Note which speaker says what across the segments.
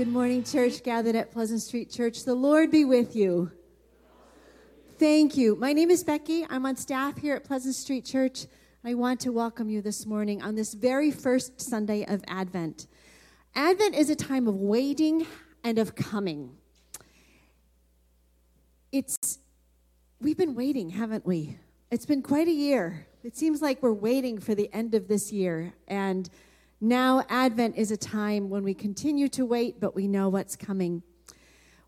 Speaker 1: Good morning, church gathered at Pleasant Street Church. The Lord be with you. Thank you. My name is Becky. I'm on staff here at Pleasant Street Church. I want to welcome you this morning on this very first Sunday of Advent. Advent is a time of waiting and of coming. It's we've been waiting, haven't we? It's been quite a year. It seems like we're waiting for the end of this year and now, Advent is a time when we continue to wait, but we know what's coming.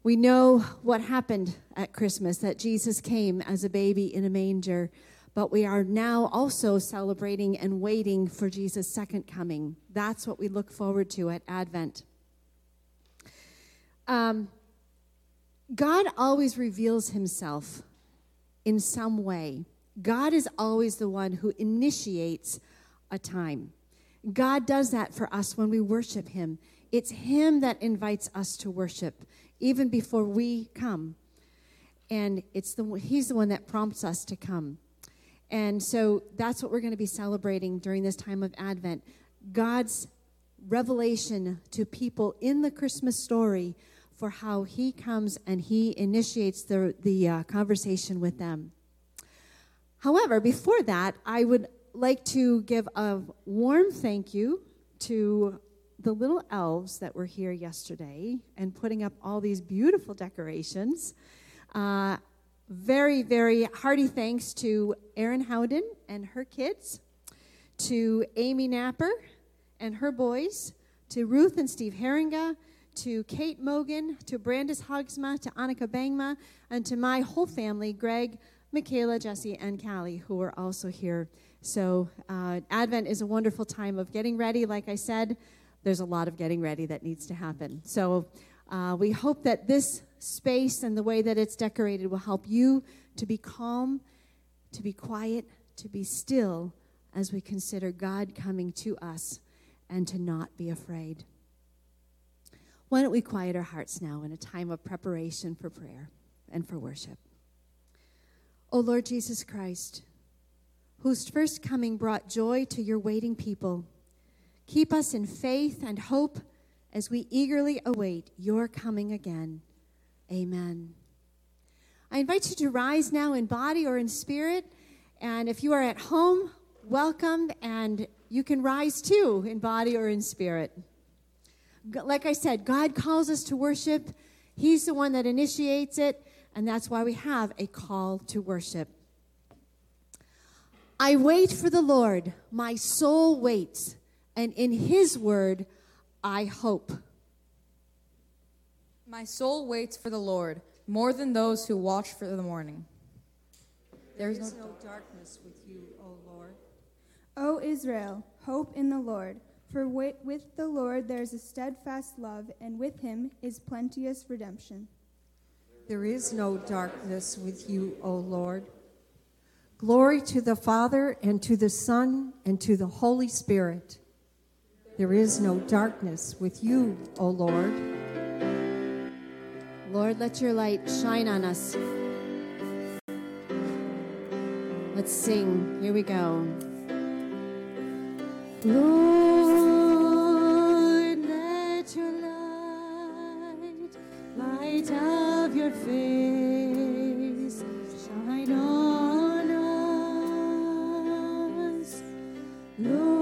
Speaker 1: We know what happened at Christmas, that Jesus came as a baby in a manger, but we are now also celebrating and waiting for Jesus' second coming. That's what we look forward to at Advent. Um, God always reveals himself in some way. God is always the one who initiates a time. God does that for us when we worship Him. It's Him that invites us to worship, even before we come. And it's the, He's the one that prompts us to come. And so that's what we're going to be celebrating during this time of Advent God's revelation to people in the Christmas story for how He comes and He initiates the, the uh, conversation with them. However, before that, I would like to give a warm thank you to the little elves that were here yesterday and putting up all these beautiful decorations. Uh, very, very hearty thanks to Erin Howden and her kids, to Amy Napper and her boys, to Ruth and Steve Herringa, to Kate Mogan, to Brandis Hogsma, to Annika Bangma, and to my whole family, Greg, Michaela, Jesse, and Callie, who are also here so, uh, Advent is a wonderful time of getting ready. Like I said, there's a lot of getting ready that needs to happen. So, uh, we hope that this space and the way that it's decorated will help you to be calm, to be quiet, to be still as we consider God coming to us and to not be afraid. Why don't we quiet our hearts now in a time of preparation for prayer and for worship? O oh Lord Jesus Christ, whose first coming brought joy to your waiting people. Keep us in faith and hope as we eagerly await your coming again. Amen. I invite you to rise now in body or in spirit. And if you are at home, welcome. And you can rise too in body or in spirit. Like I said, God calls us to worship, He's the one that initiates it. And that's why we have a call to worship. I wait for the Lord. My soul waits. And in his word, I hope.
Speaker 2: My soul waits for the Lord more than those who watch for the morning.
Speaker 3: There is no darkness with you, O Lord.
Speaker 4: O Israel, hope in the Lord. For with the Lord there is a steadfast love, and with him is plenteous redemption.
Speaker 3: There is no darkness with you, O Lord. Glory to the Father, and to the Son, and to the Holy Spirit. There is no darkness with you, O Lord.
Speaker 1: Lord, let your light shine on us. Let's sing. Here we go. Lord, let your light, light of your face, shine on. Lord,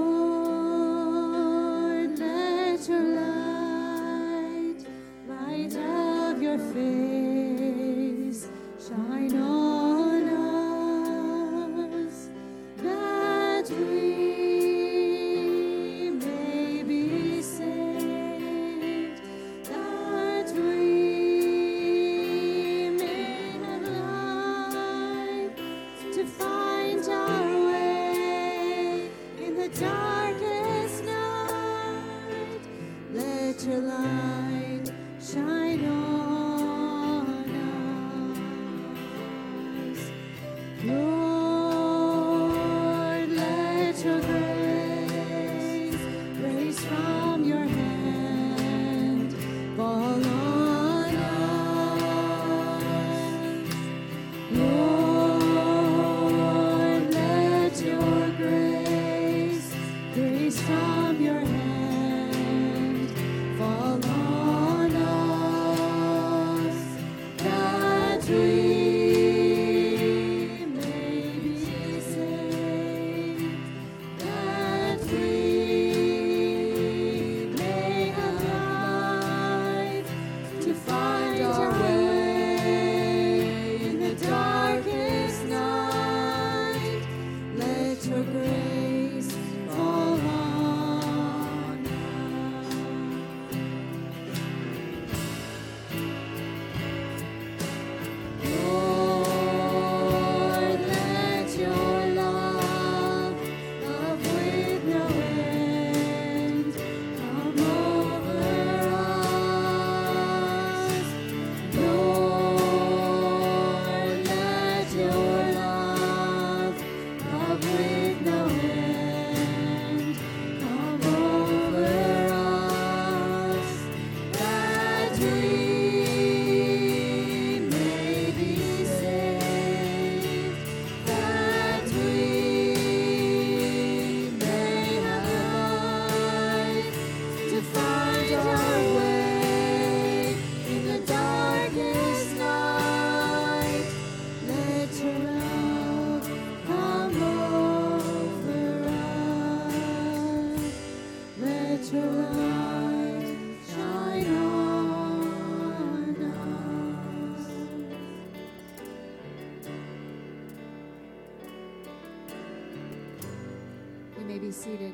Speaker 1: seated.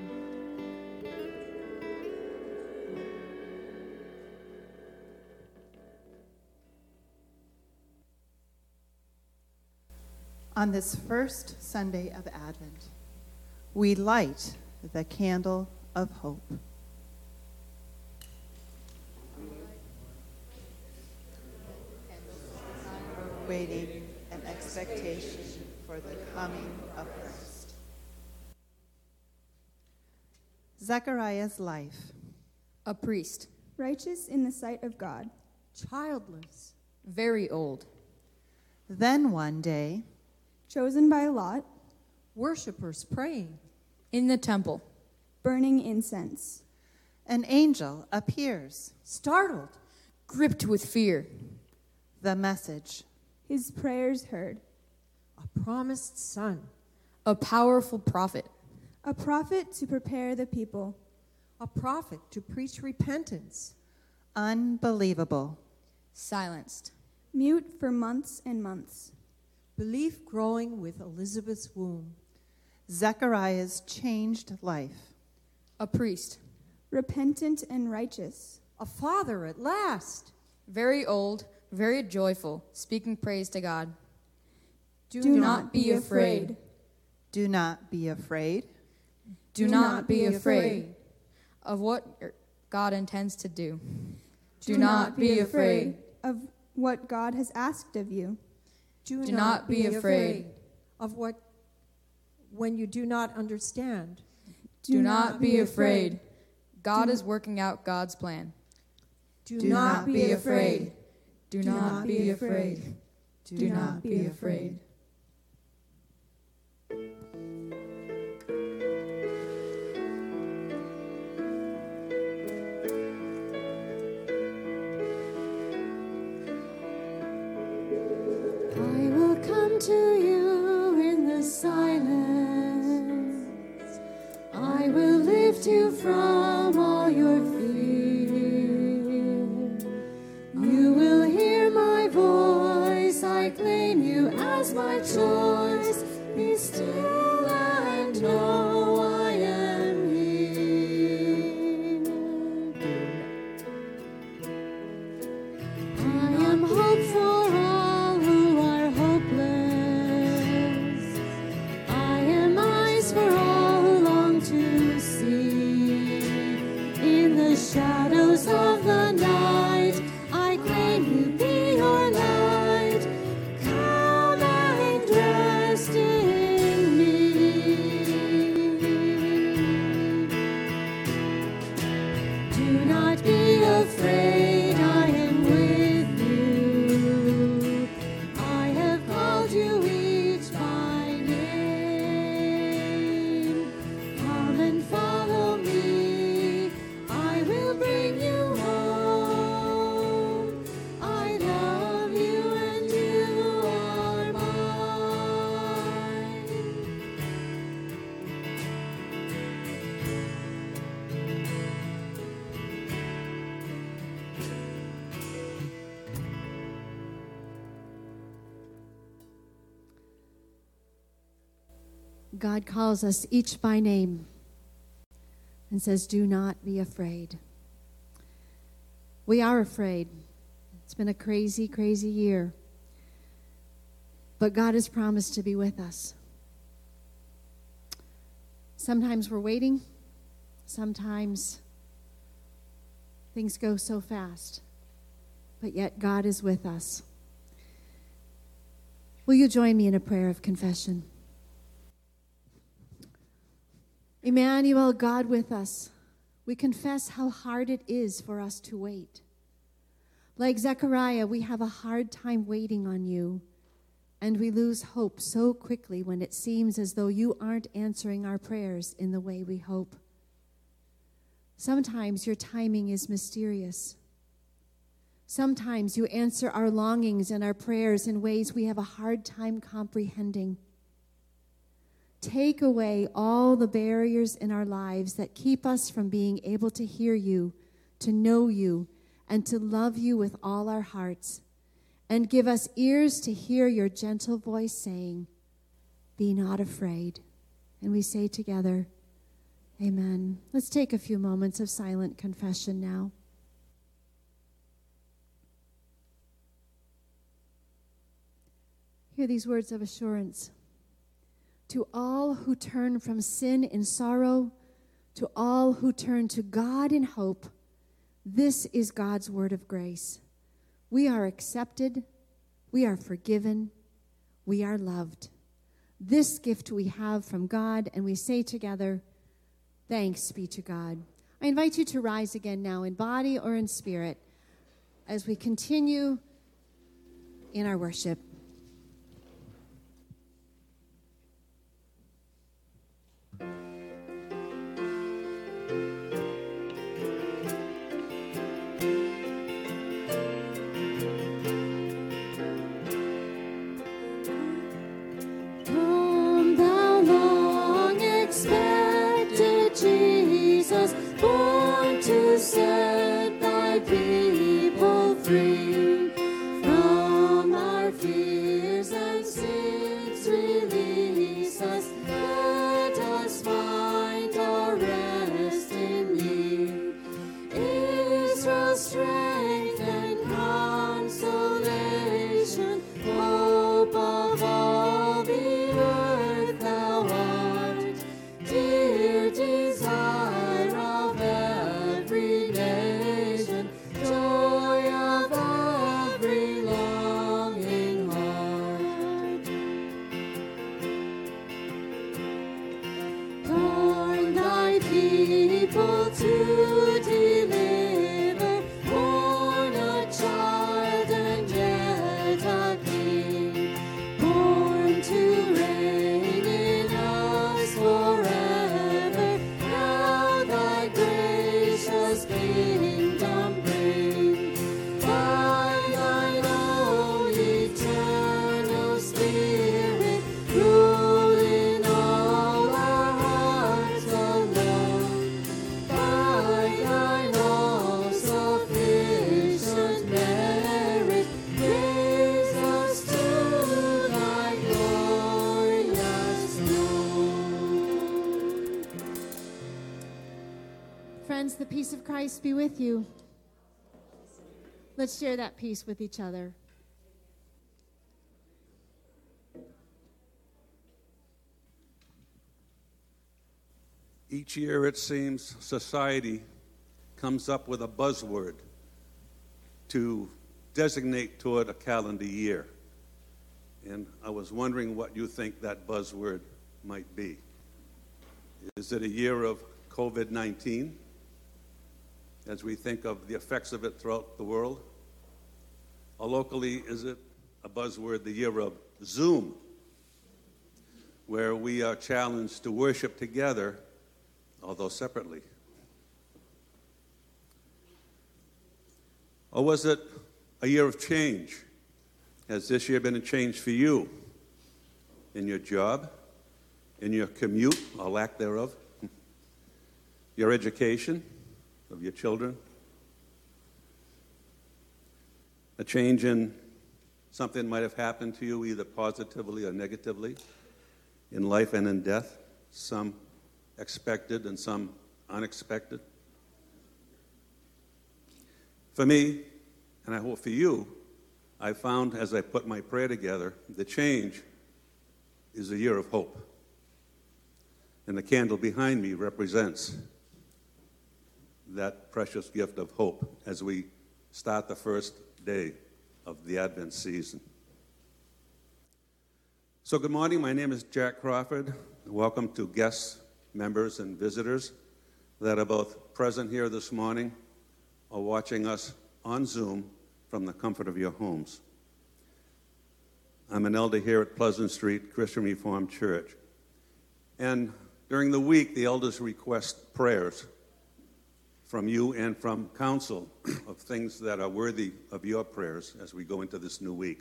Speaker 5: On this first Sunday of Advent, we light the candle of hope. Waiting and expectation for the coming of Christ. Zechariah's life.
Speaker 2: A priest,
Speaker 4: righteous in the sight of God,
Speaker 3: childless,
Speaker 2: very old,
Speaker 5: Then one day,
Speaker 4: chosen by Lot,
Speaker 3: worshippers praying,
Speaker 2: in the temple,
Speaker 4: burning incense.
Speaker 5: an angel appears.
Speaker 3: startled,
Speaker 2: gripped with fear,
Speaker 5: The message
Speaker 4: His prayers heard.
Speaker 3: a promised son,
Speaker 2: a powerful prophet,
Speaker 4: A prophet to prepare the people.
Speaker 3: a prophet to preach repentance,
Speaker 5: unbelievable.
Speaker 2: silenced,
Speaker 4: Mute for months and months.
Speaker 3: belief growing with Elizabeth's womb,
Speaker 5: Zechariah's changed life.
Speaker 2: a priest,
Speaker 4: Repentant and righteous.
Speaker 3: a father at last.
Speaker 2: very old, very joyful, speaking praise to God.
Speaker 3: Do,
Speaker 4: Do not be afraid.
Speaker 5: Do not be afraid.
Speaker 2: Do, not, be afraid, of what God intends to do. Do, not be afraid.
Speaker 4: of what God has asked of you.
Speaker 3: Do,
Speaker 2: Do not be afraid.
Speaker 3: of what when you do not understand.
Speaker 2: Do not be afraid. God is working out God's plan.
Speaker 3: Do,
Speaker 5: Do
Speaker 3: not,
Speaker 5: not
Speaker 3: be
Speaker 5: be
Speaker 3: afraid.
Speaker 2: Do, not, be afraid. Do not be afraid.
Speaker 1: God calls us each by name and says, Do not be afraid. We are afraid. It's been a crazy, crazy year. But God has promised to be with us. Sometimes we're waiting, sometimes things go so fast, but yet God is with us. Will you join me in a prayer of confession? Emmanuel, God with us, we confess how hard it is for us to wait.
Speaker 2: Like Zechariah, we have a hard time waiting on you, and we lose hope so quickly when it seems as though you aren't answering our prayers in the way we hope. Sometimes your timing is mysterious. Sometimes you answer our longings and our prayers in ways we have a hard time comprehending. Take away all the barriers in our lives that keep us from being able to hear you, to know you, and to love you with all our hearts. And give us ears to hear your gentle voice saying, Be not afraid. And we say together, Amen. Let's take a few moments of silent confession now. Hear these words of assurance. To all who turn from sin in sorrow, to all who turn to God in hope, this is God's word of grace. We are accepted, we are forgiven, we are loved. This gift we have from God, and we say together, Thanks be to God. I invite you to rise again now in body or in spirit as we continue in our worship. Christ be with you. Let's share that peace with each other.
Speaker 6: Each year, it seems, society comes up with a buzzword to designate toward a calendar year. And I was wondering what you think that buzzword might be. Is it a year of COVID 19? As we think of the effects of it throughout the world? Or locally, is it a buzzword, the year of Zoom, where we are challenged to worship together, although separately? Or was it a year of change? Has this year been a change for you in your job, in your commute or lack thereof, your education? Of your children, a change in something might have happened to you either positively or negatively in life and in death, some expected and some unexpected. For me, and I hope for you, I found as I put my prayer together, the change is a year of hope. And the candle behind me represents that precious gift of hope as we start the first day of the Advent season. So, good morning. My name is Jack Crawford. Welcome to guests, members, and visitors that are both present here this morning or watching us on Zoom from the comfort of your homes. I'm an elder here at Pleasant Street Christian Reformed Church. And during the week, the elders request prayers from you and from council of things that are worthy of your prayers as we go into this new week.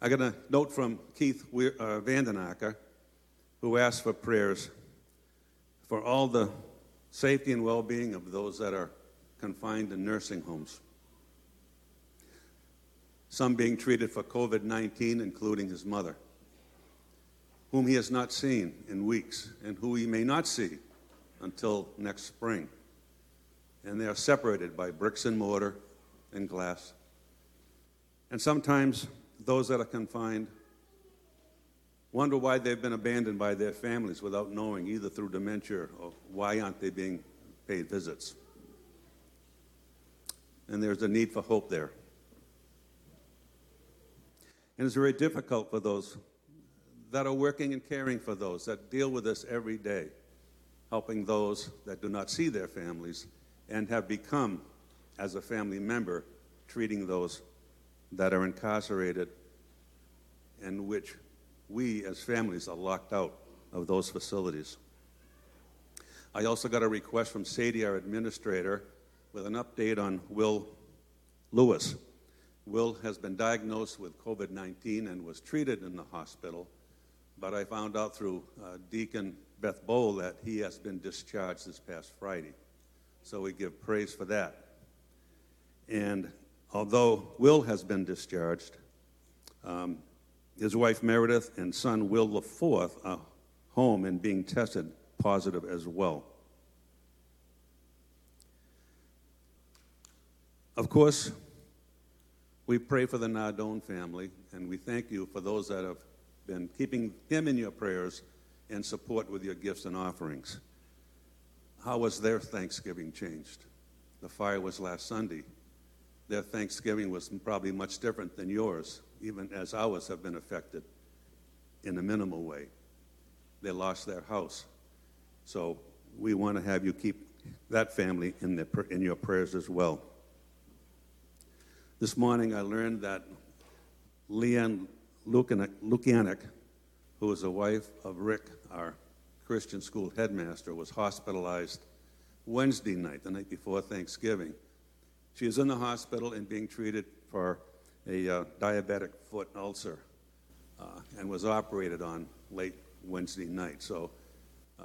Speaker 6: I got a note from Keith uh, Vandenacker, who asked for prayers for all the safety and well being of those that are confined in nursing homes. Some being treated for COVID 19, including his mother, whom he has not seen in weeks and who he may not see until next spring. And they are separated by bricks and mortar and glass. And sometimes those that are confined wonder why they've been abandoned by their families without knowing, either through dementia or why aren't they being paid visits. And there's a need for hope there. And it's very difficult for those that are working and caring for those that deal with this every day, helping those that do not see their families and have become, as a family member, treating those that are incarcerated and which we as families are locked out of those facilities. I also got a request from Sadie, our administrator, with an update on Will Lewis. Will has been diagnosed with COVID 19 and was treated in the hospital, but I found out through uh, Deacon Beth Bowl that he has been discharged this past Friday. So we give praise for that. And although Will has been discharged, um, his wife Meredith and son Will IV are home and being tested positive as well. Of course, we pray for the Nardone family, and we thank you for those that have been keeping him in your prayers and support with your gifts and offerings. How was their Thanksgiving changed? The fire was last Sunday. Their Thanksgiving was probably much different than yours even as ours have been affected in a minimal way. They lost their house. So we want to have you keep that family in, the, in your prayers as well. This morning I learned that Leanne Lukianek, who is the wife of Rick, our Christian school headmaster, was hospitalized Wednesday night, the night before Thanksgiving. She is in the hospital and being treated for a uh, diabetic foot ulcer uh, and was operated on late Wednesday night. So uh,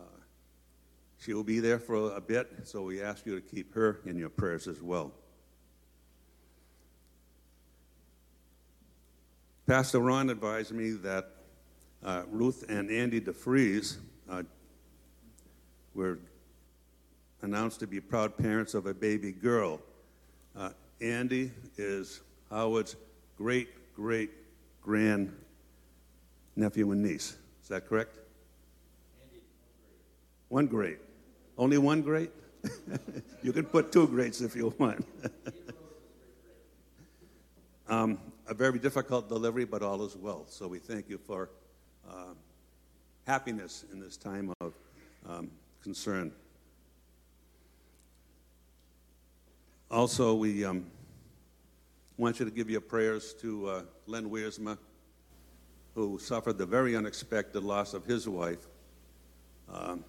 Speaker 6: she will be there for a bit, so we ask you to keep her in your prayers as well. Pastor Ron advised me that uh, Ruth and Andy DeFries uh, were announced to be proud parents of a baby girl. Uh, Andy is Howard's great great grand nephew and niece. Is that correct? One great. Only one great? you can put two greats if you want. um, a very difficult delivery, but all is well. So we thank you for uh, happiness in this time of um, concern. Also, we. Um, want you to give your prayers to uh, Len Wiersma, who suffered the very unexpected loss of his wife um,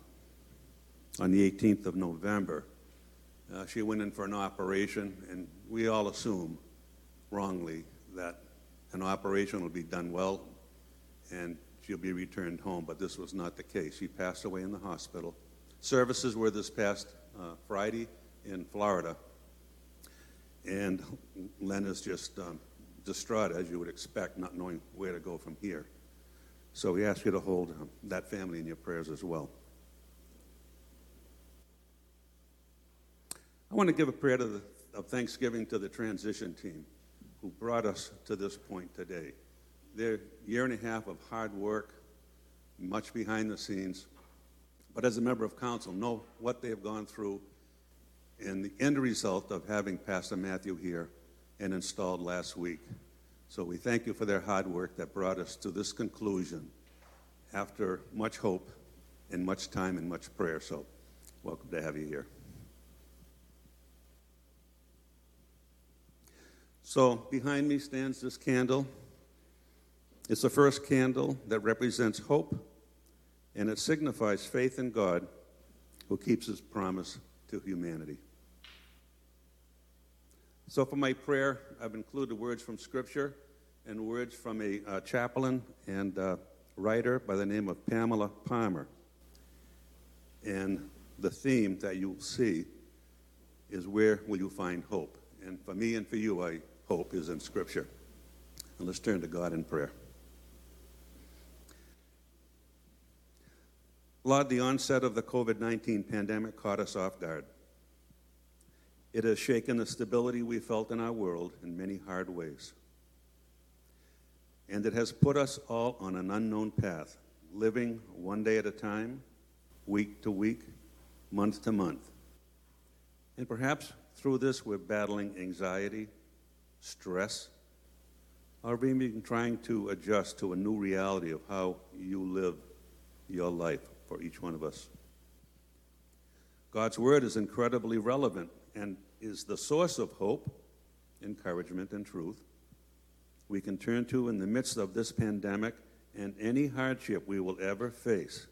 Speaker 6: on the 18th of November. Uh, she went in for an operation, and we all assume wrongly that an operation will be done well and she'll be returned home, but this was not the case. She passed away in the hospital. Services were this past uh, Friday in Florida. And Len is just um, distraught, as you would expect, not knowing where to go from here. So we ask you to hold um, that family in your prayers as well. I want to give a prayer the, of thanksgiving to the transition team who brought us to this point today. Their year and a half of hard work, much behind the scenes, but as a member of council, know what they have gone through and the end result of having Pastor Matthew here and installed last week. So we thank you for their hard work that brought us to this conclusion after much hope and much time and much prayer. So welcome to have you here. So behind me stands this candle. It's the first candle that represents hope, and it signifies faith in God who keeps his promise to humanity. So, for my prayer, I've included words from Scripture and words from a uh, chaplain and uh, writer by the name of Pamela Palmer. And the theme that you'll see is where will you find hope? And for me and for you, I hope is in Scripture. And let's turn to God in prayer. Lord, the onset of the COVID 19 pandemic caught us off guard. It has shaken the stability we felt in our world in many hard ways. And it has put us all on an unknown path, living one day at a time, week to week, month to month. And perhaps through this, we're battling anxiety, stress, or even trying to adjust to a new reality of how you live your life for each one of us. God's Word is incredibly relevant and is the source of hope, encouragement, and truth we can turn to in the midst of this pandemic and any hardship we will ever face.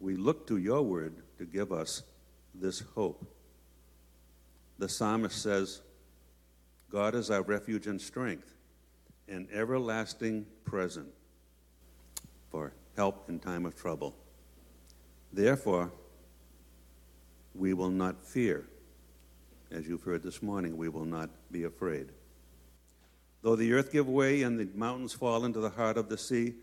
Speaker 6: We look to your word to give us this hope. The psalmist says, God is our refuge and strength, an everlasting present for help in time of trouble. Therefore, we will not fear. As you've heard this morning, we will not be afraid. Though the earth give way and the mountains fall into the heart of the sea,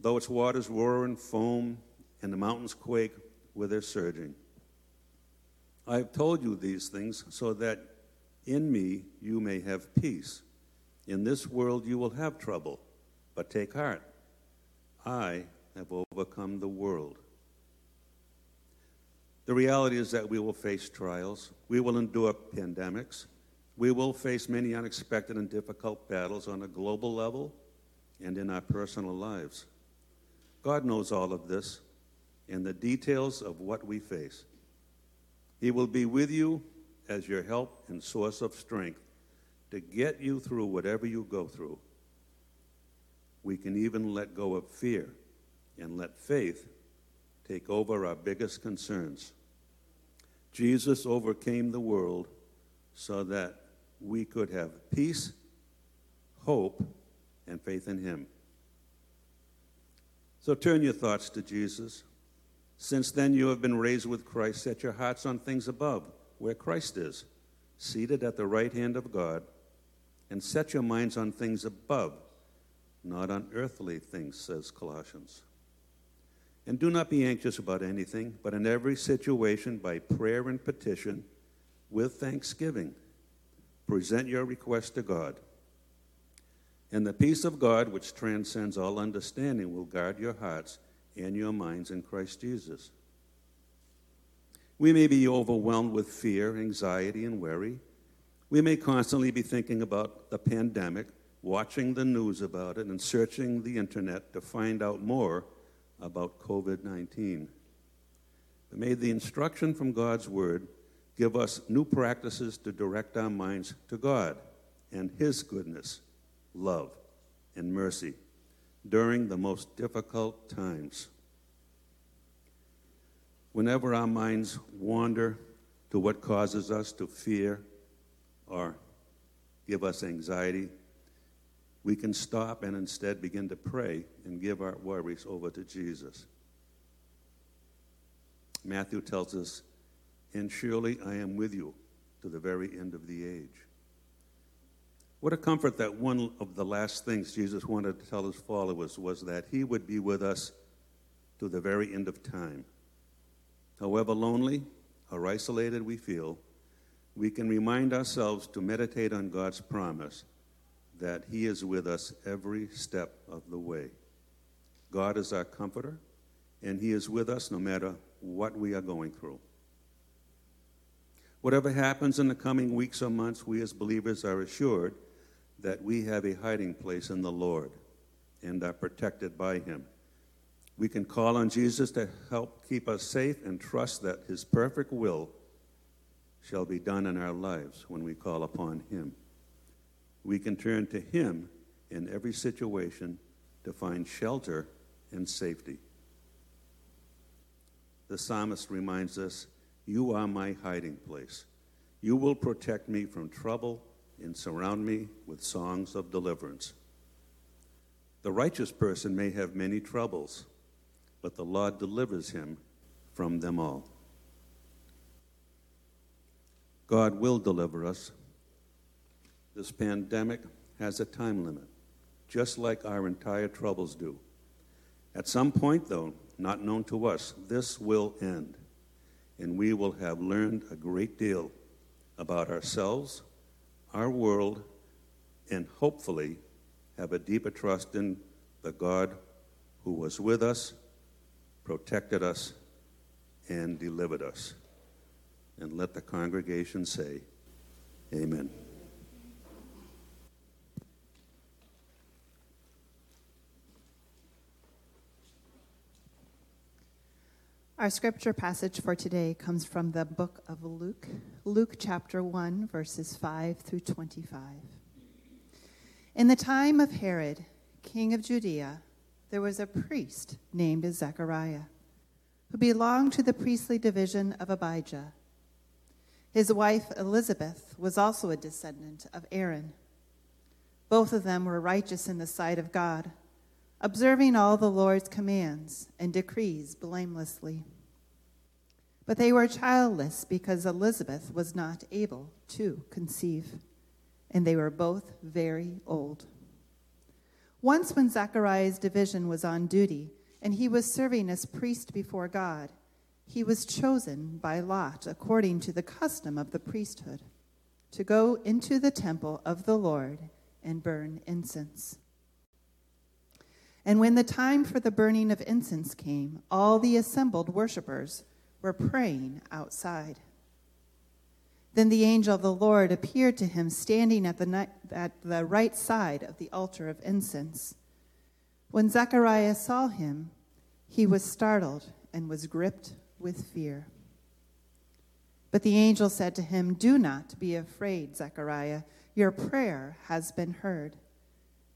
Speaker 6: though its waters roar and foam and the mountains quake with their surging. I have told you these things so that in me you may have peace. In this world you will have trouble, but take heart. I have overcome the world. The reality is that we will face trials, we will endure pandemics, we will face many unexpected and difficult battles on a global level and in our personal lives. God knows all of this and the details of what we face. He will be with you as your help and source of strength to get you through whatever you go through. We can even let go of fear and let faith take over our biggest concerns. Jesus overcame the world so that we could have peace, hope, and faith in Him. So turn your thoughts to Jesus. Since then you have been raised with Christ, set your hearts on things above, where Christ is, seated at the right hand of God, and set your minds on things above, not on earthly things, says Colossians. And do not be anxious about anything, but in every situation, by prayer and petition, with thanksgiving, present your request to God. And the peace of God, which transcends all understanding, will guard your hearts and your minds in Christ Jesus. We may be overwhelmed with fear, anxiety, and worry. We may constantly be thinking about the pandemic, watching the news about it, and searching the internet to find out more about COVID 19. May the instruction from God's Word give us new practices to direct our minds to God and His goodness, love, and mercy during the most difficult times. Whenever our minds wander to what causes us to fear or give us anxiety, we can stop and instead begin to pray and give our worries over to Jesus. Matthew tells us, And surely I am with you to the very end of the age. What a comfort that one of the last things Jesus wanted to tell his followers was that he would be with us to the very end of time. However lonely or isolated we feel, we can remind ourselves to meditate on God's promise that He is with us every step of the way. God is our comforter, and He is with us no matter what we are going through. Whatever happens in the coming weeks or months, we as believers are assured that we have a hiding place in the Lord and are protected by Him. We can call on Jesus to help keep us safe and trust that His perfect will shall be done in our lives when we call upon Him. We can turn to Him in every situation to find shelter and safety. The psalmist reminds us, You are my hiding place. You will protect me from trouble and surround me with songs of deliverance. The righteous person may have many troubles, but the Lord delivers him from them all. God will deliver us. This pandemic has a time limit, just like our entire troubles do. At some point, though, not known to us, this will end, and we will have learned a great deal about ourselves, our world, and hopefully have a deeper trust in the God who was with us, protected us, and delivered us. And let the congregation say, Amen.
Speaker 5: Our scripture passage for today comes from the book of Luke, Luke chapter 1, verses 5 through 25. In the time of Herod, king of Judea, there was a priest named Zechariah, who belonged to the priestly division of Abijah. His wife Elizabeth was also a descendant of Aaron. Both of them were righteous in the sight of God observing all the Lord's commands and decrees blamelessly. But they were childless because Elizabeth was not able to conceive, and they were both very old. Once, when Zechariah's division was on duty and he was serving as priest before God, he was chosen by lot, according to the custom of the priesthood, to go into the temple of the Lord and burn incense. And when the time for the burning of incense came, all the assembled worshippers were praying outside. Then the angel of the Lord appeared to him standing at the, at the right side of the altar of incense. When Zechariah saw him, he was startled and was gripped with fear. But the angel said to him, Do not be afraid, Zechariah. Your prayer has been heard.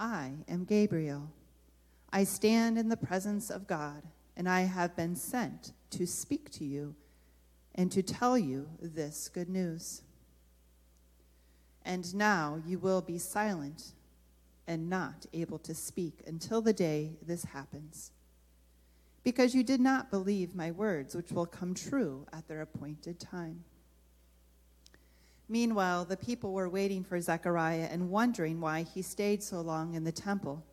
Speaker 5: I am Gabriel. I stand in the presence of God, and I have been sent to speak to you and to tell you this good news. And now you will be silent and not able to speak until the day this happens, because you did not believe my words, which will come true at their appointed time. Meanwhile, the people were waiting for Zechariah and wondering why he stayed so long in the temple.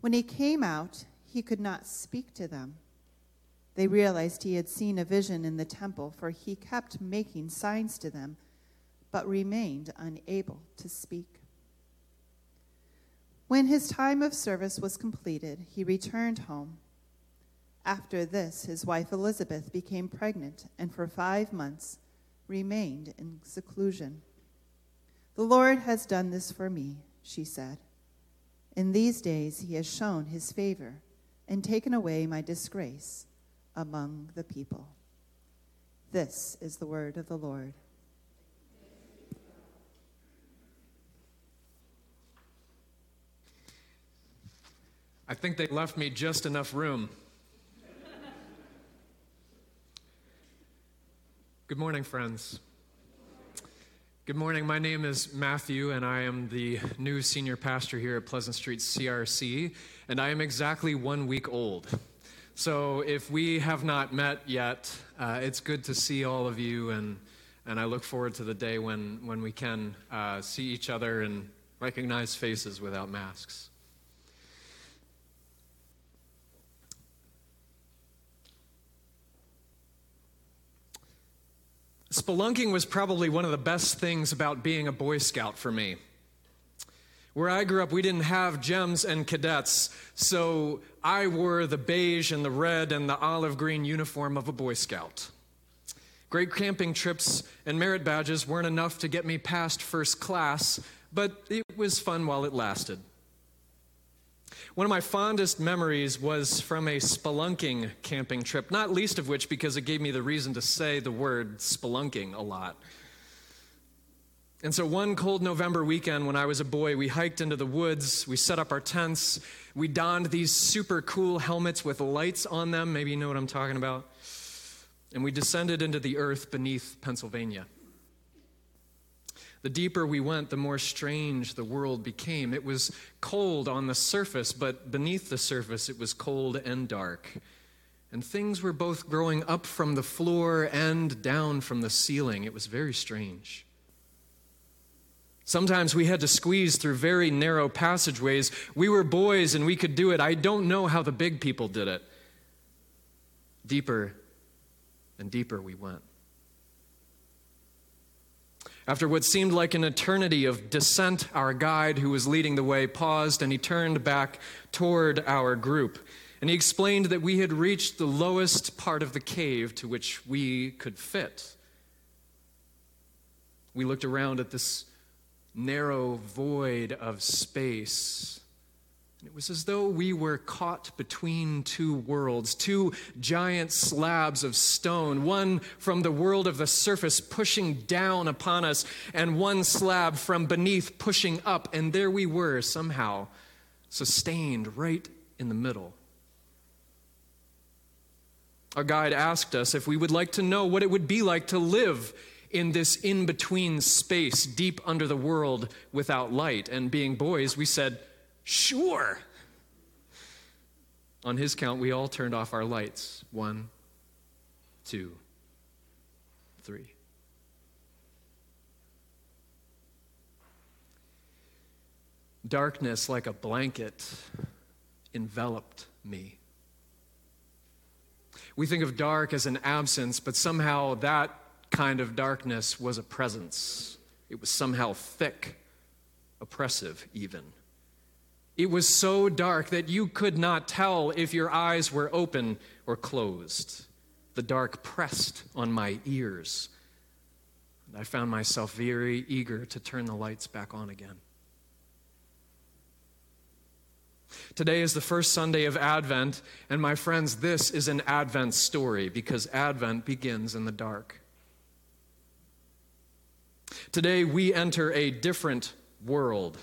Speaker 5: When he came out, he could not speak to them. They realized he had seen a vision in the temple, for he kept making signs to them, but remained unable to speak. When his time of service was completed, he returned home. After this, his wife Elizabeth became pregnant, and for five months, remained in seclusion. The Lord has done this for me, she said. In these days he has shown his favor and taken away my disgrace among the people. This is the word of the Lord.
Speaker 7: I think they left me just enough room. Good morning, friends. Good morning. My name is Matthew, and I am the new senior pastor here at Pleasant Street CRC, and I am exactly one week old. So if we have not met yet, uh, it's good to see all of you, and, and I look forward to the day when, when we can uh, see each other and recognize faces without masks. Spelunking was probably one of the best things about being a Boy Scout for me. Where I grew up, we didn't have gems and cadets, so I wore the beige and the red and the olive green uniform of a Boy Scout. Great camping trips and merit badges weren't enough to get me past first class, but it was fun while it lasted. One of my fondest memories was from a spelunking camping trip, not least of which because it gave me the reason to say the word spelunking a lot. And so, one cold November weekend when I was a boy, we hiked into the woods, we set up our tents, we donned these super cool helmets with lights on them. Maybe you know what I'm talking about. And we descended into the earth beneath Pennsylvania. The deeper we went, the more strange the world became. It was cold on the surface, but beneath the surface, it was cold and dark. And things were both growing up from the floor and down from the ceiling. It was very strange. Sometimes we had to squeeze through very narrow passageways. We were boys and we could do it. I don't know how the big people did it. Deeper and deeper we went. After what seemed like an eternity of descent, our guide, who was leading the way, paused and he turned back toward our group. And he explained that we had reached the lowest part of the cave to which we could fit. We looked around at this narrow void of space it was as though we were caught between two worlds, two giant slabs of stone, one from the world of the surface pushing down upon us, and one slab from beneath pushing up. And there we were, somehow sustained right in the middle. Our guide asked us if we would like to know what it would be like to live in this in between space deep under the world without light. And being boys, we said, Sure. On his count, we all turned off our lights. One, two, three. Darkness, like a blanket, enveloped me. We think of dark as an absence, but somehow that kind of darkness was a presence. It was somehow thick, oppressive, even. It was so dark that you could not tell if your eyes were open or closed. The dark pressed on my ears. And I found myself very eager to turn the lights back on again. Today is the first Sunday of Advent, and my friends, this is an Advent story because Advent begins in the dark. Today we enter a different world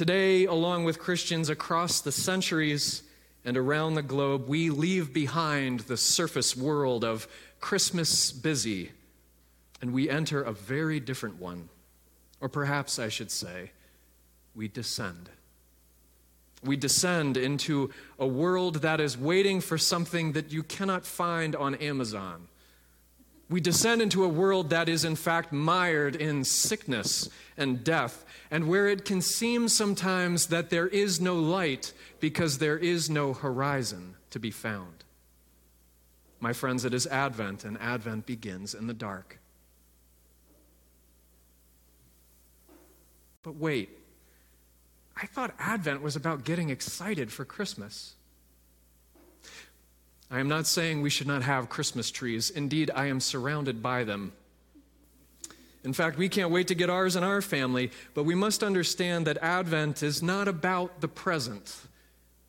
Speaker 7: Today, along with Christians across the centuries and around the globe, we leave behind the surface world of Christmas busy and we enter a very different one. Or perhaps I should say, we descend. We descend into a world that is waiting for something that you cannot find on Amazon. We descend into a world that is, in fact, mired in sickness and death and where it can seem sometimes that there is no light because there is no horizon to be found. My friends, it is Advent, and Advent begins in the dark. But wait, I thought Advent was about getting excited for Christmas. I am not saying we should not have Christmas trees. Indeed, I am surrounded by them. In fact, we can't wait to get ours in our family, but we must understand that Advent is not about the present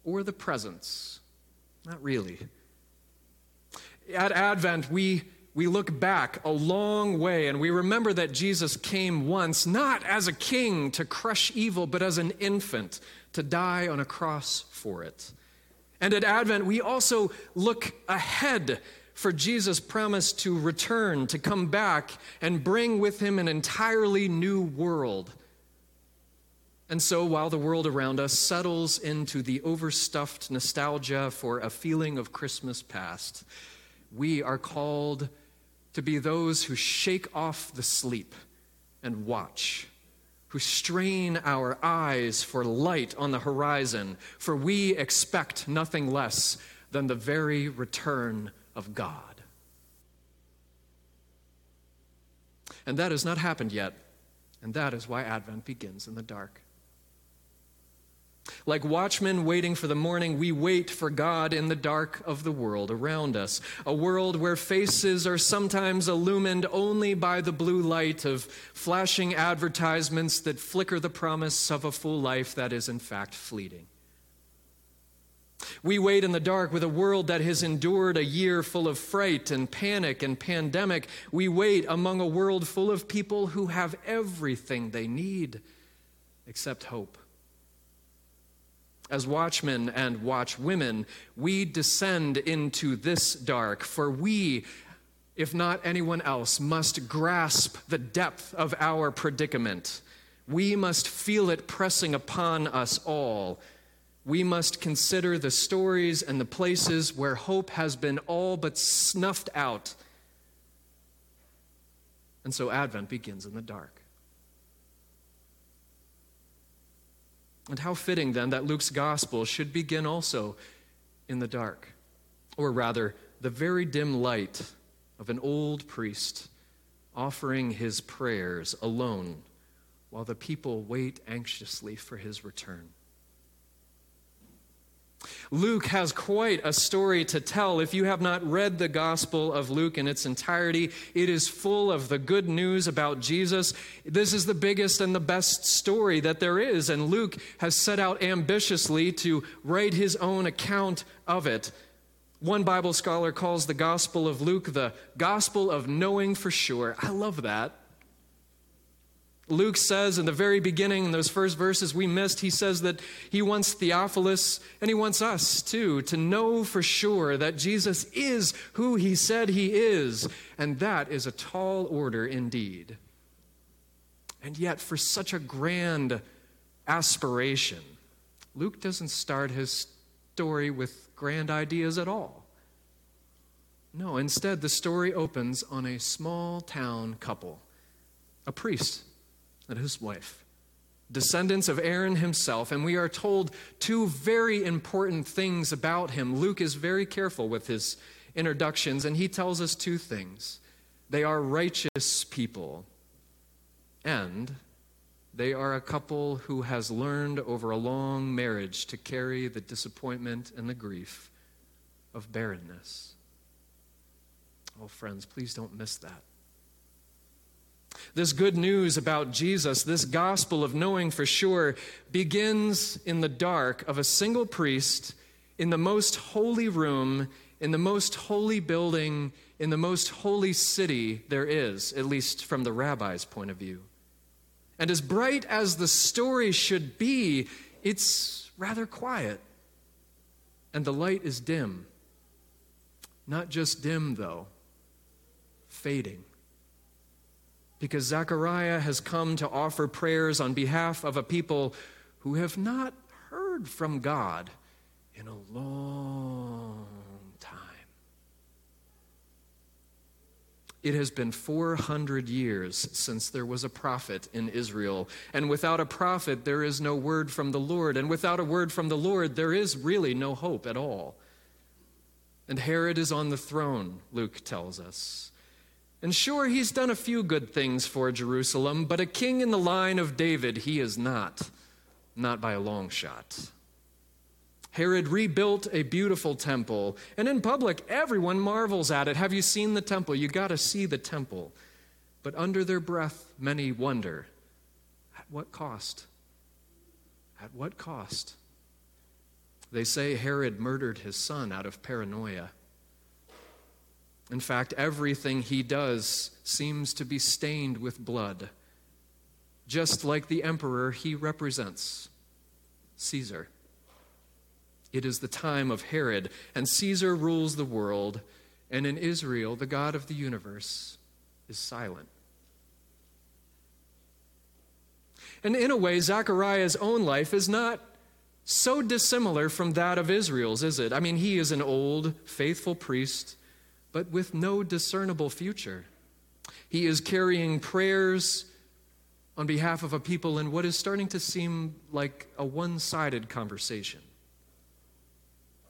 Speaker 7: or the presents. Not really. At Advent, we, we look back a long way and we remember that Jesus came once, not as a king to crush evil, but as an infant to die on a cross for it. And at Advent, we also look ahead For Jesus promise to return, to come back, and bring with him an entirely new world. And so, while the world around us settles into the overstuffed nostalgia for a feeling of Christmas past, we are called to be those who shake off the sleep and watch, who strain our eyes for light on the horizon, for we expect nothing less than the very return of God. And that has not happened yet, and that is why Advent begins in the dark. Like watchmen waiting for the morning, we wait for God in the dark of the world around us. A world where faces are sometimes illumined only by the blue light of flashing advertisements that flicker the promise of a full life that is, in fact, fleeting. We wait in the dark with a world that has endured a year full of fright and panic and pandemic. We wait among a world full of people who have everything they need except hope as watchmen and watchwomen, we descend into this dark, for we, if not anyone else, must grasp the depth of our predicament. We must feel it pressing upon us all. We must consider the stories and the places where hope has been all but snuffed out. And so Advent begins in the dark. And how fitting then that Luke's gospel should begin also in the dark, or rather, the very dim light of an old priest offering his prayers alone while the people wait anxiously for his return. Luke has quite a story to tell. If you have not read the Gospel of Luke in its entirety, it is full of the good news about Jesus. This is the biggest and the best story that there is, and Luke has set out ambitiously to write his own account of it. One Bible scholar calls the Gospel of Luke the Gospel of knowing for sure. I love that. Luke says in the very beginning, in those first verses we missed, he says that he wants Theophilus and he wants us too to know for sure that Jesus is who he said he is. And that is a tall order indeed. And yet, for such a grand aspiration, Luke doesn't start his story with grand ideas at all. No, instead, the story opens on a small town couple, a priest his wife, descendants of Aaron himself. And we are told two very important things about him. Luke is very careful with his introductions, and he tells us two things they are righteous people, and they are a couple who has learned over a long marriage to carry the disappointment and the grief of barrenness. Oh, friends, please don't miss that. This good news about Jesus, this gospel of knowing for sure, begins in the dark of a single priest in the most holy room, in the most holy building, in the most holy city there is, at least from the rabbi's point of view. And as bright as the story should be, it's rather quiet. And the light is dim. Not just dim, though, fading because Zechariah has come to offer prayers on behalf of a people who have not heard from God in a long time. It has been 400 years since there was a prophet in Israel. And without a prophet, there is no word from the Lord. And without a word from the Lord, there is really no hope at all. And Herod is on the throne, Luke tells us. And sure, he's done a few good things for Jerusalem, but a king in the line of David, he is not. Not by a long shot. Herod rebuilt a beautiful temple, and in public, everyone marvels at it. Have you seen the temple? You got to see the temple. But under their breath, many wonder at what cost? At what cost? They say Herod murdered his son out of paranoia. In fact, everything he does seems to be stained with blood, just like the emperor he represents, Caesar. It is the time of Herod, and Caesar rules the world, And in Israel, the God of the universe is silent. And in a way, Zechariah's own life is not so dissimilar from that of Israel's, is it? I mean, he is an old, faithful priest, but with no discernible future. He is carrying prayers on behalf of a people in what is starting to seem like a one sided conversation.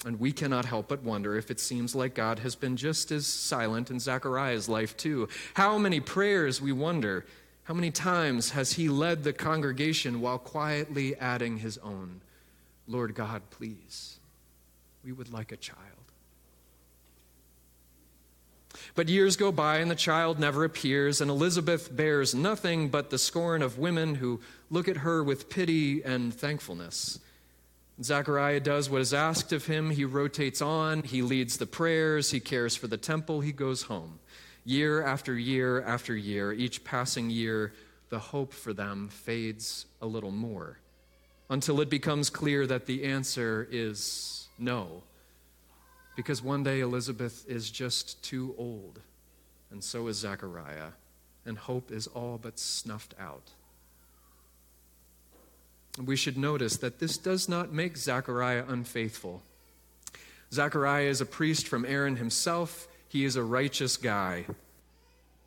Speaker 7: And we cannot help but wonder if it seems like God has been just as silent in Zechariah's life, too. How many prayers, we wonder, how many times has he led the congregation while quietly adding his own? Lord God, please, we would like a child. But years go by and the child never appears, and Elizabeth bears nothing but the scorn of women who look at her with pity and thankfulness. Zechariah does what is asked of him. He rotates on, he leads the prayers, he cares for the temple, he goes home. Year after year after year, each passing year, the hope for them fades a little more until it becomes clear that the answer is no. Because one day Elizabeth is just too old, and so is Zechariah, and hope is all but snuffed out. We should notice that this does not make Zechariah unfaithful. Zechariah is a priest from Aaron himself, he is a righteous guy.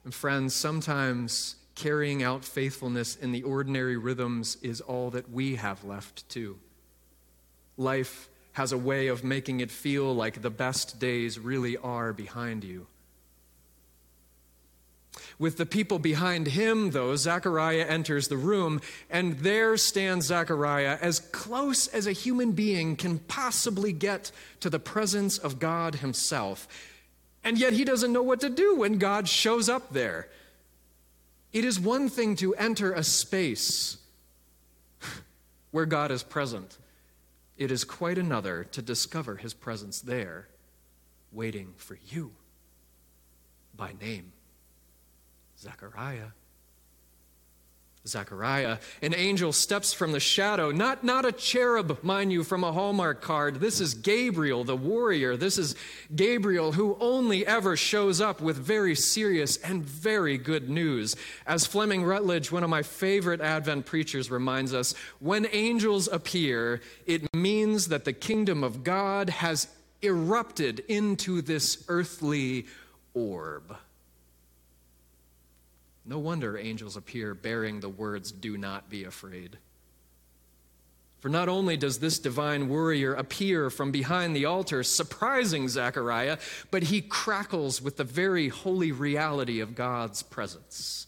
Speaker 7: And friends, sometimes carrying out faithfulness in the ordinary rhythms is all that we have left too. Life has a way of making it feel like the best days really are behind you. With the people behind him, though, Zechariah enters the room, and there stands Zechariah as close as a human being can possibly get to the presence of God himself. And yet he doesn't know what to do when God shows up there. It is one thing to enter a space where God is present, it is quite another to discover his presence there, waiting for you by name. Zechariah. Zechariah, an angel steps from the shadow, not, not a cherub, mind you, from a Hallmark card. This is Gabriel, the warrior. This is Gabriel who only ever shows up with very serious and very good news. As Fleming Rutledge, one of my favorite Advent preachers, reminds us, when angels appear, it means that the kingdom of God has erupted into this earthly orb. No wonder angels appear bearing the words, Do not be afraid. For not only does this divine warrior appear from behind the altar, surprising Zechariah, but he crackles with the very holy reality of God's presence.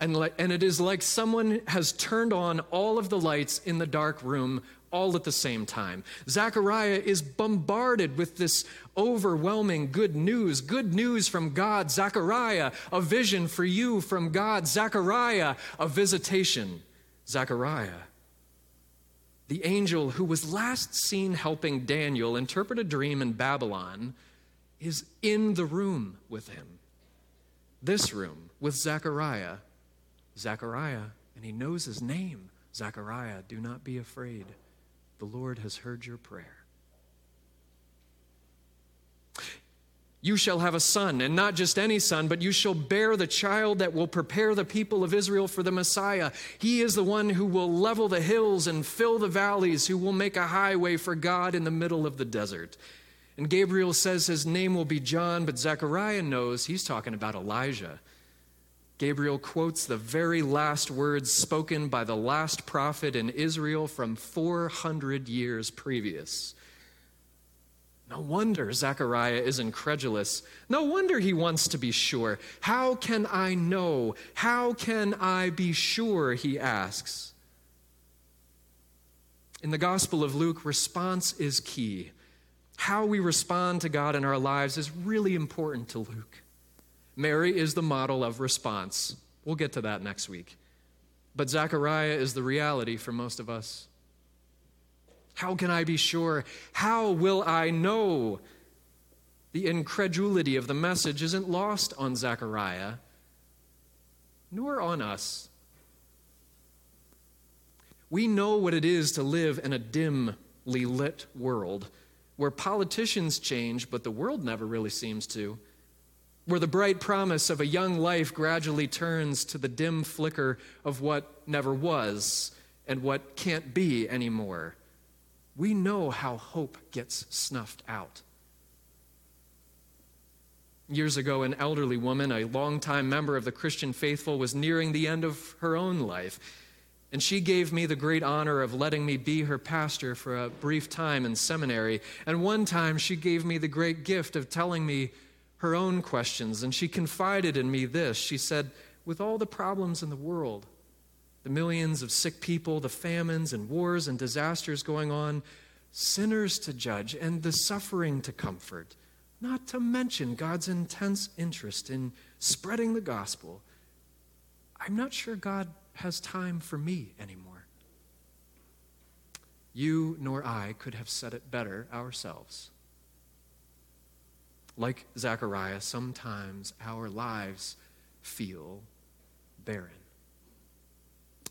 Speaker 7: And, and it is like someone has turned on all of the lights in the dark room all at the same time. Zechariah is bombarded with this overwhelming good news. Good news from God. Zechariah, a vision for you from God. Zechariah, a visitation. Zechariah, the angel who was last seen helping Daniel interpret a dream in Babylon, is in the room with him. This room with Zechariah. Zechariah, and he knows his name. Zechariah, do not be afraid. The Lord has heard your prayer. You shall have a son, and not just any son, but you shall bear the child that will prepare the people of Israel for the Messiah. He is the one who will level the hills and fill the valleys, who will make a highway for God in the middle of the desert. And Gabriel says his name will be John, but Zechariah knows he's talking about Elijah. Gabriel quotes the very last words spoken by the last prophet in Israel from 400 years previous. No wonder Zechariah is incredulous. No wonder he wants to be sure. How can I know? How can I be sure? He asks. In the Gospel of Luke, response is key. How we respond to God in our lives is really important to Luke. Mary is the model of response. We'll get to that next week. But Zechariah is the reality for most of us. How can I be sure? How will I know? The incredulity of the message isn't lost on Zechariah, nor on us. We know what it is to live in a dimly lit world where politicians change, but the world never really seems to, where the bright promise of a young life gradually turns to the dim flicker of what never was and what can't be anymore. We know how hope gets snuffed out. Years ago, an elderly woman, a longtime member of the Christian faithful, was nearing the end of her own life. And she gave me the great honor of letting me be her pastor for a brief time in seminary. And one time, she gave me the great gift of telling me her own questions. And she confided in me this She said, With all the problems in the world, the millions of sick people, the famines and wars and disasters going on, sinners to judge, and the suffering to comfort not to mention God's intense interest in spreading the gospel, I'm not sure God has time for me anymore. You nor I could have said it better ourselves. Like Zechariah, sometimes our lives feel barren.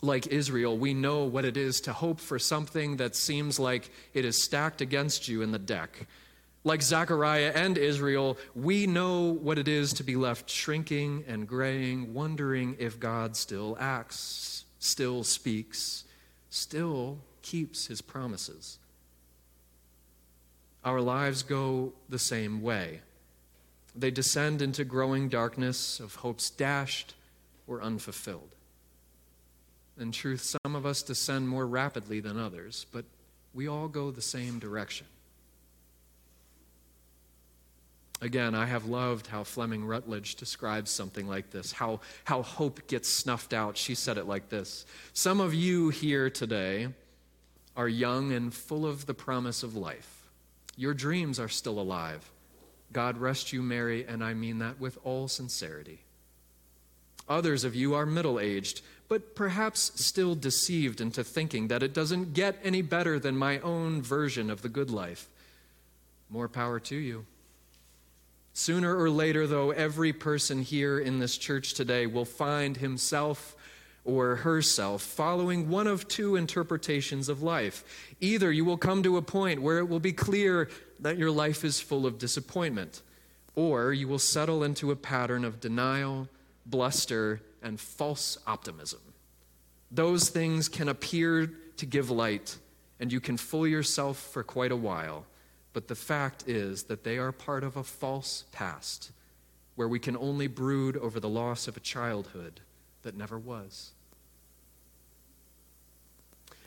Speaker 7: Like Israel, we know what it is to hope for something that seems like it is stacked against you in the deck like Zechariah and Israel, we know what it is to be left shrinking and graying, wondering if God still acts, still speaks, still keeps his promises. Our lives go the same way. They descend into growing darkness of hopes dashed or unfulfilled. In truth, some of us descend more rapidly than others, but we all go the same direction. Again, I have loved how Fleming Rutledge describes something like this how, how hope gets snuffed out. She said it like this Some of you here today are young and full of the promise of life. Your dreams are still alive. God rest you merry, and I mean that with all sincerity. Others of you are middle aged, but perhaps still deceived into thinking that it doesn't get any better than my own version of the good life. More power to you. Sooner or later, though, every person here in this church today will find himself or herself following one of two interpretations of life. Either you will come to a point where it will be clear that your life is full of disappointment, or you will settle into a pattern of denial, bluster, and false optimism. Those things can appear to give light, and you can fool yourself for quite a while. But the fact is that they are part of a false past where we can only brood over the loss of a childhood that never was.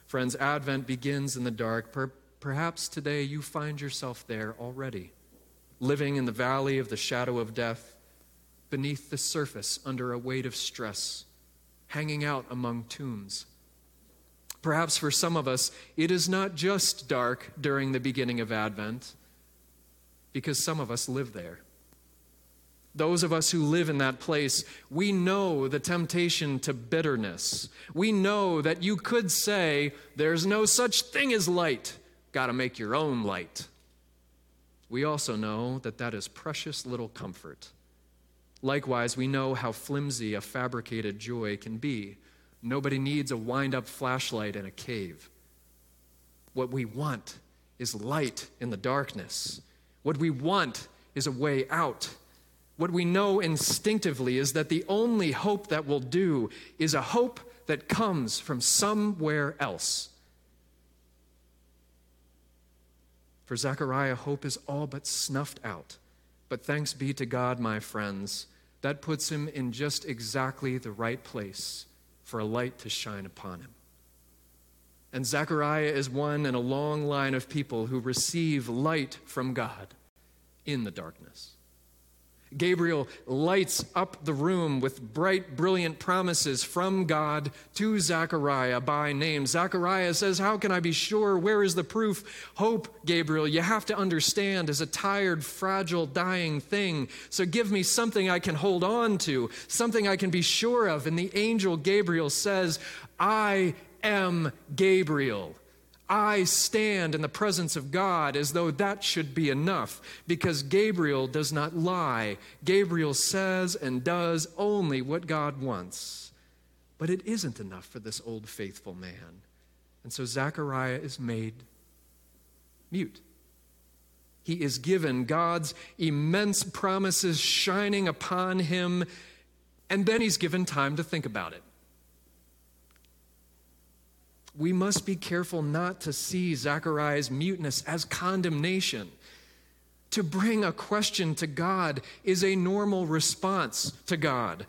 Speaker 7: Friends, Advent begins in the dark. Per- perhaps today you find yourself there already, living in the valley of the shadow of death, beneath the surface under a weight of stress, hanging out among tombs Perhaps for some of us, it is not just dark during the beginning of Advent, because some of us live there. Those of us who live in that place, we know the temptation to bitterness. We know that you could say, There's no such thing as light. Got to make your own light. We also know that that is precious little comfort. Likewise, we know how flimsy a fabricated joy can be Nobody needs a wind up flashlight in a cave. What we want is light in the darkness. What we want is a way out. What we know instinctively is that the only hope that will do is a hope that comes from somewhere else. For Zechariah, hope is all but snuffed out. But thanks be to God, my friends, that puts him in just exactly the right place for a light to shine upon him. And Zechariah is one in a long line of people who receive light from God in the darkness. Gabriel lights up the room with bright, brilliant promises from God to Zechariah by name. Zechariah says, How can I be sure? Where is the proof? Hope, Gabriel, you have to understand, is a tired, fragile, dying thing. So give me something I can hold on to, something I can be sure of. And the angel Gabriel says, I am Gabriel. I stand in the presence of God as though that should be enough because Gabriel does not lie. Gabriel says and does only what God wants. But it isn't enough for this old faithful man. And so Zechariah is made mute. He is given God's immense promises shining upon him, and then he's given time to think about it. We must be careful not to see Zechariah's muteness as condemnation. To bring a question to God is a normal response to God.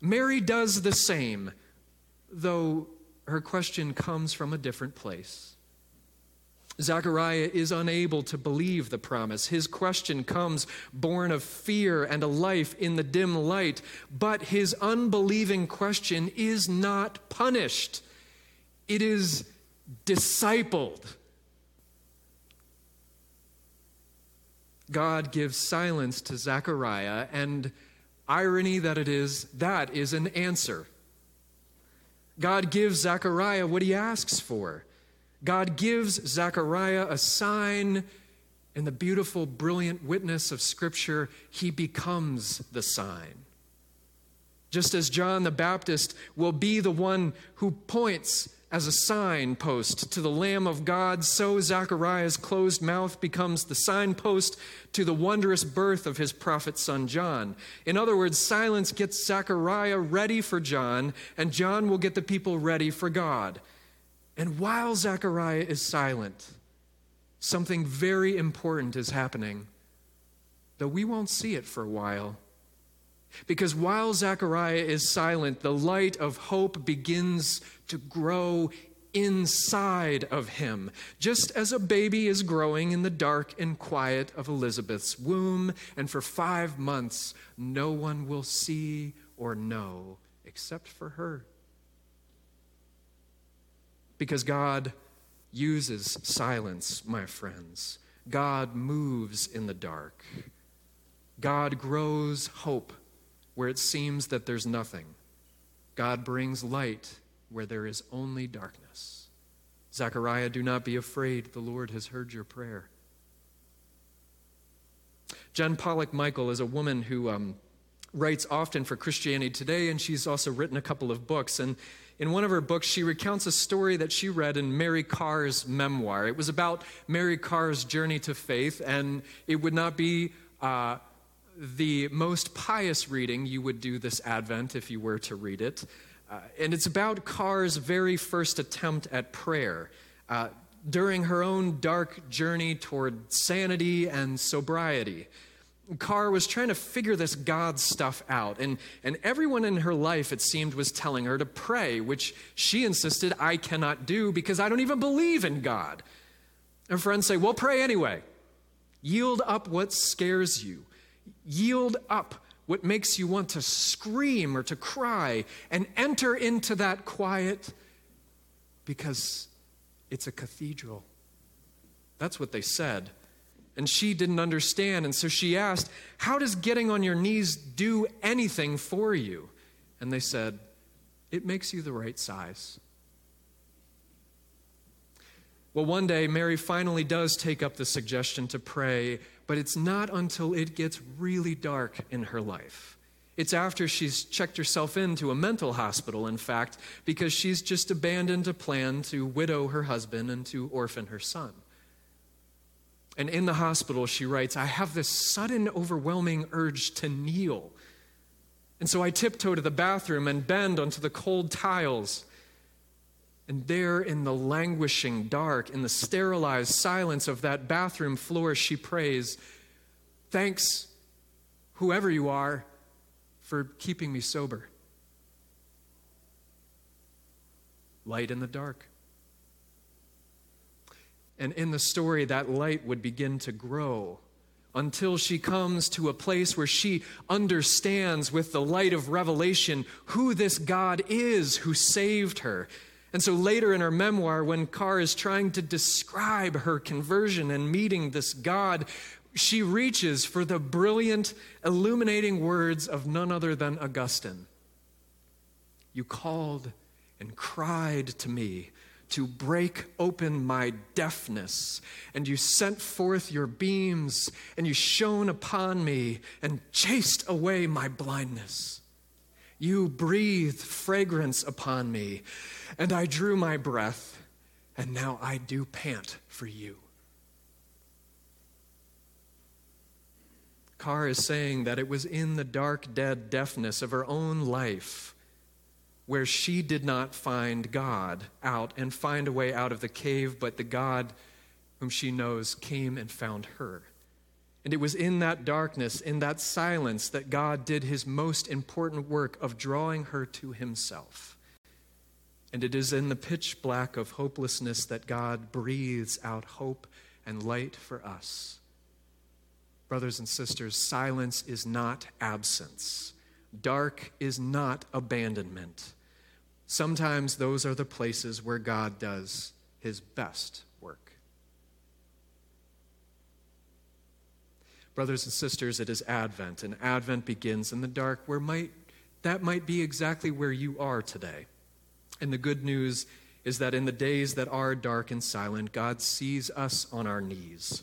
Speaker 7: Mary does the same, though her question comes from a different place. Zechariah is unable to believe the promise. His question comes born of fear and a life in the dim light, but his unbelieving question is not punished, it is discipled. God gives silence to Zechariah, and irony that it is, that is an answer. God gives Zechariah what he asks for. God gives Zechariah a sign. In the beautiful, brilliant witness of Scripture, he becomes the sign. Just as John the Baptist will be the one who points as a signpost to the Lamb of God, so Zechariah's closed mouth becomes the signpost to the wondrous birth of his prophet son John. In other words, silence gets Zechariah ready for John, and John will get the people ready for God. And while Zechariah is silent, something very important is happening, though we won't see it for a while. Because while Zechariah is silent, the light of hope begins to grow inside of him, just as a baby is growing in the dark and quiet of Elizabeth's womb. And for five months, no one will see or know except for her. Because God uses silence, my friends. God moves in the dark. God grows hope where it seems that there's nothing. God brings light where there is only darkness. Zechariah, do not be afraid. The Lord has heard your prayer. Jen Pollock Michel is a woman who um, writes often for Christianity Today, and she's also written a couple of books. And in one of her books, she recounts a story that she read in Mary Karr's memoir. It was about Mary Karr's journey to faith, and it would not be uh, the most pious reading you would do this Advent if you were to read it. Uh, and it's about Karr's very first attempt at prayer. Uh, during her own dark journey toward sanity and sobriety. Karr was trying to figure this God stuff out, and, and everyone in her life, it seemed, was telling her to pray, which she insisted I cannot do because I don't even believe in God. Her friends say, Well, pray anyway. Yield up what scares you. Yield up what makes you want to scream or to cry and enter into that quiet because it's a cathedral. That's what they said. And she didn't understand. And so she asked, How does getting on your knees do anything for you? And they said, It makes you the right size. Well, one day, Mary finally does take up the suggestion to pray, but it's not until it gets really dark in her life. It's after she's checked herself into a mental hospital, in fact, because she's just abandoned a plan to widow her husband and to orphan her son. And in the hospital, she writes, I have this sudden, overwhelming urge to kneel. And so I tiptoe to the bathroom and bend onto the cold tiles. And there, in the languishing dark, in the sterilized silence of that bathroom floor, she prays, Thanks, whoever you are, for keeping me sober. Light in the dark. And in the story, that light would begin to grow until she comes to a place where she understands with the light of revelation who this God is who saved her and so later in her memoir, when Karr is trying to describe her conversion and meeting this God, she reaches for the brilliant, illuminating words of none other than Augustine. You called and cried to me to break open my deafness, and you sent forth your beams, and you shone upon me and chased away my blindness. You breathed fragrance upon me and I drew my breath, and now I do pant for you. Karr is saying that it was in the dark, dead deafness of her own life where she did not find God out and find a way out of the cave, but the God whom she knows came and found her. And it was in that darkness, in that silence, that God did his most important work of drawing her to himself. And it is in the pitch black of hopelessness that God breathes out hope and light for us. Brothers and sisters, silence is not absence, dark is not abandonment. Sometimes those are the places where God does his best work. Brothers and sisters, it is Advent, and Advent begins in the dark, where might, that might be exactly where you are today. And the good news is that in the days that are dark and silent, God sees us on our knees.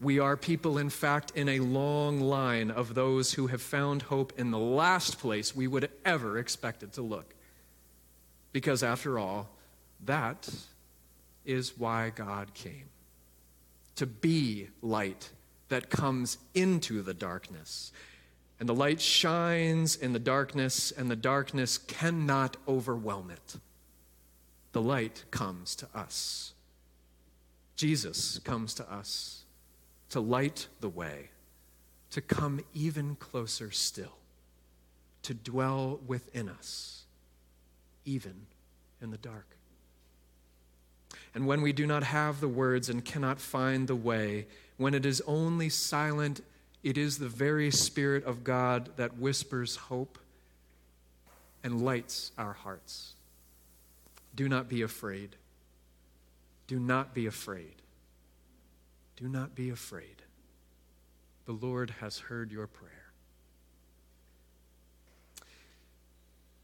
Speaker 7: We are people, in fact, in a long line of those who have found hope in the last place we would ever expected to look. Because, after all, that is why God came to be light that comes into the darkness. And the light shines in the darkness, and the darkness cannot overwhelm it. The light comes to us. Jesus comes to us to light the way, to come even closer still, to dwell within us, even in the dark. And when we do not have the words and cannot find the way, when it is only silent, it is the very Spirit of God that whispers hope and lights our hearts. Do not be afraid. Do not be afraid. Do not be afraid. The Lord has heard your prayer.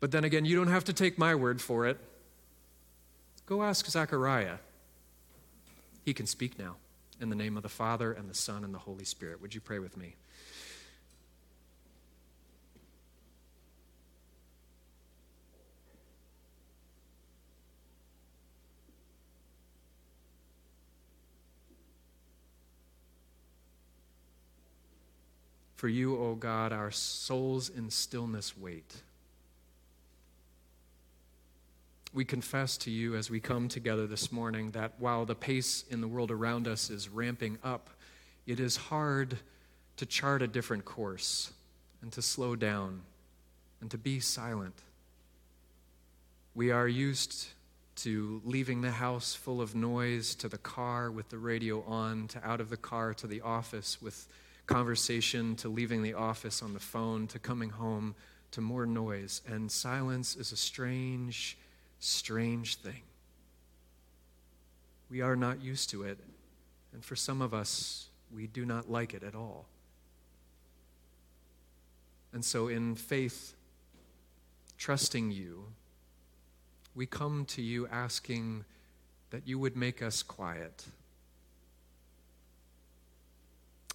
Speaker 7: But then again, you don't have to take my word for it. Go ask Zechariah. He can speak now. In the name of the Father, and the Son, and the Holy Spirit. Would you pray with me? For you, O God, our souls in stillness wait we confess to you as we come together this morning that while the pace in the world around us is ramping up, it is hard to chart a different course and to slow down and to be silent. We are used to leaving the house full of noise, to the car with the radio on, to out of the car to the office with conversation, to leaving the office on the phone, to coming home to more noise. And silence is a strange strange thing. We are not used to it, and for some of us, we do not like it at all. And so, in faith, trusting you, we come to you asking that you would make us quiet,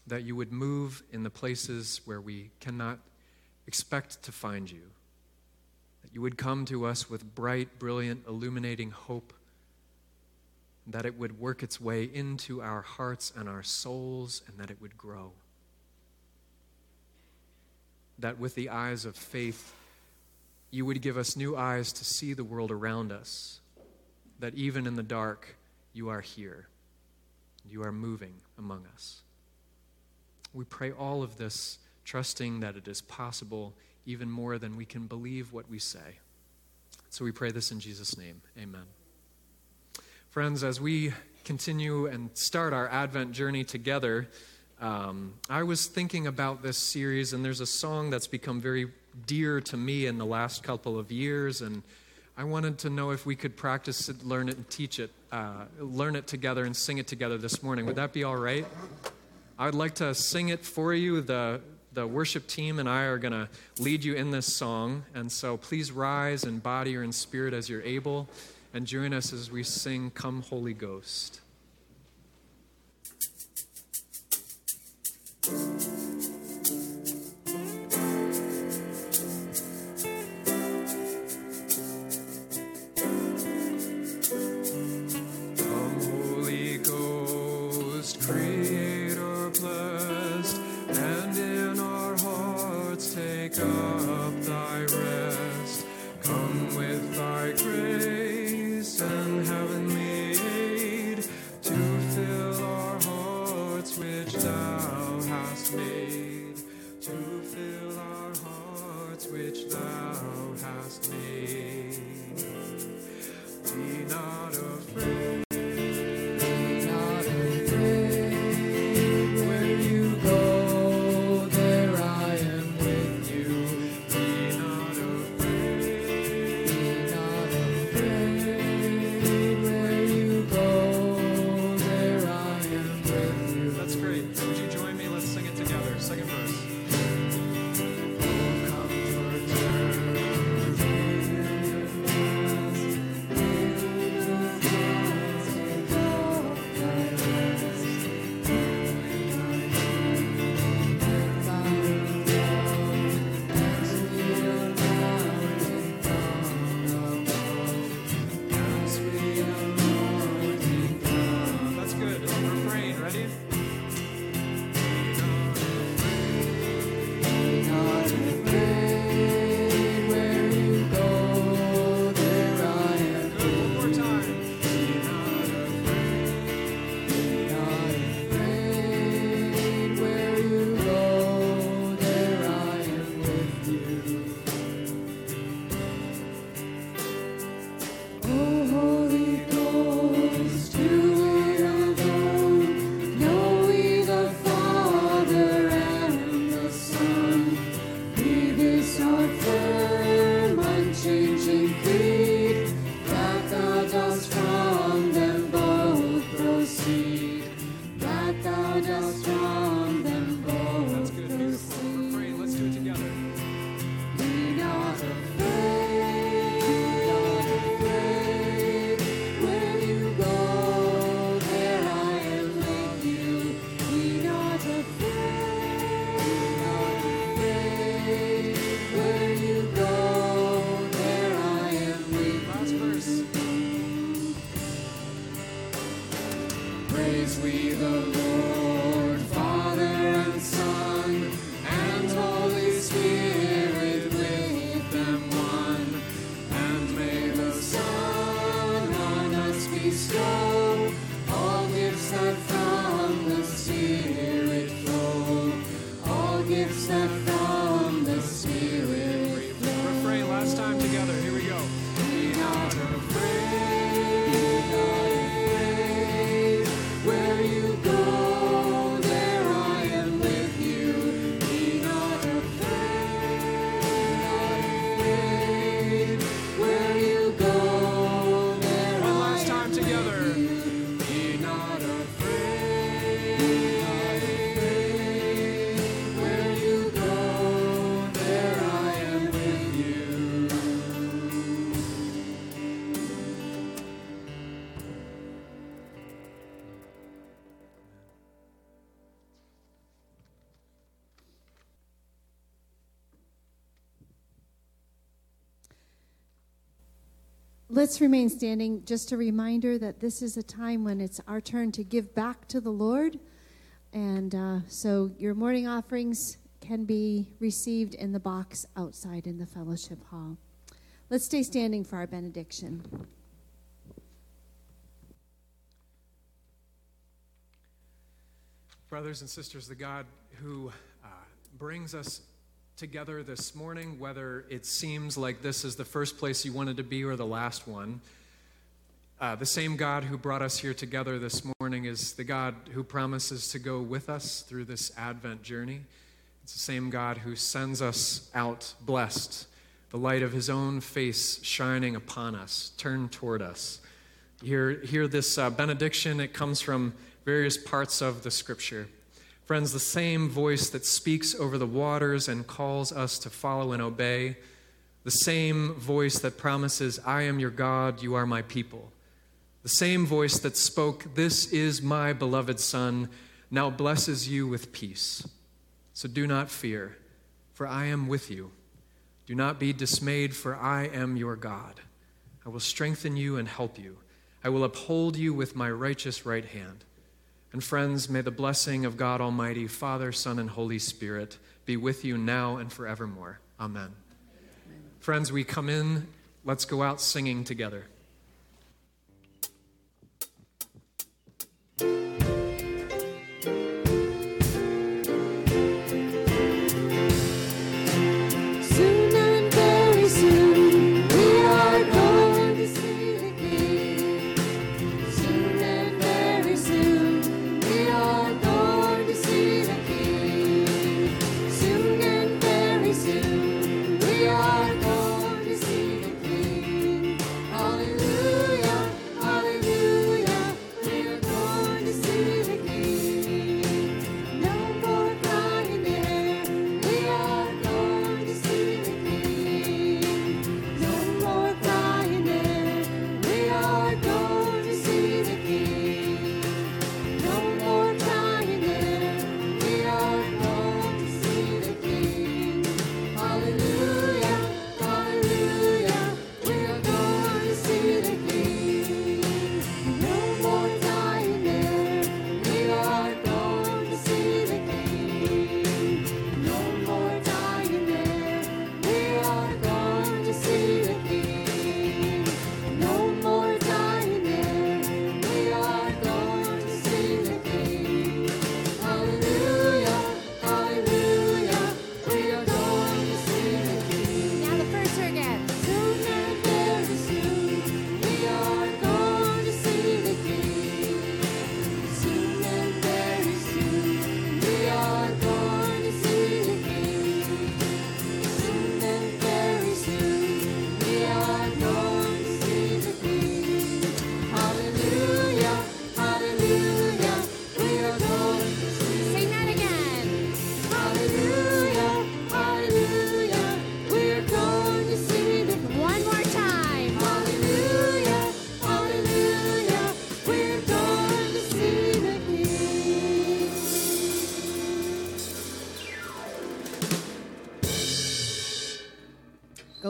Speaker 7: that you would move in the places where we cannot expect to find you you would come to us with bright, brilliant, illuminating hope, that it would work its way into our hearts and our souls, and that it would grow. That with the eyes of faith, you would give us new eyes to see the world around us, that even in the dark, you are here. You are moving among us. We pray all of this, trusting that it is possible even more than we can believe what we say. So we pray this in Jesus' name. Amen. Friends, as we continue and start our Advent journey together, um, I was thinking about this series, and there's a song that's become very dear to me in the last couple of years, and I wanted to know if we could practice it, learn it, and teach it, uh, learn it together, and sing it together this morning. Would that be all right? I'd like to sing it for you. The the worship team and I are going to lead you in this song. And so please rise in body or in spirit as you're able and join us as we sing Come, Holy Ghost.
Speaker 1: Let's remain standing. Just a reminder that this is a time when it's our turn to give back to the Lord. And uh, so your morning offerings can be received in the box outside in the fellowship hall. Let's stay standing for our benediction.
Speaker 7: Brothers and sisters, the God who uh, brings us together this morning, whether it seems like this is the first place you wanted to be or the last one. Uh, the same God who brought us here together this morning is the God who promises to go with us through this Advent journey. It's the same God who sends us out blessed, the light of his own face shining upon us, turned toward us. Hear, hear this uh, benediction. It comes from various parts of the scripture. Friends, the same voice that speaks over the waters and calls us to follow and obey, the same voice that promises, I am your God, you are my people, the same voice that spoke, This is my beloved Son, now blesses you with peace. So do not fear, for I am with you. Do not be dismayed, for I am your God. I will strengthen you and help you. I will uphold you with my righteous right hand. And friends, may the blessing of God Almighty, Father, Son, and Holy Spirit be with you now and forevermore. Amen. Amen. Friends, we come in, let's go out singing together.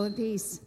Speaker 1: Go in peace.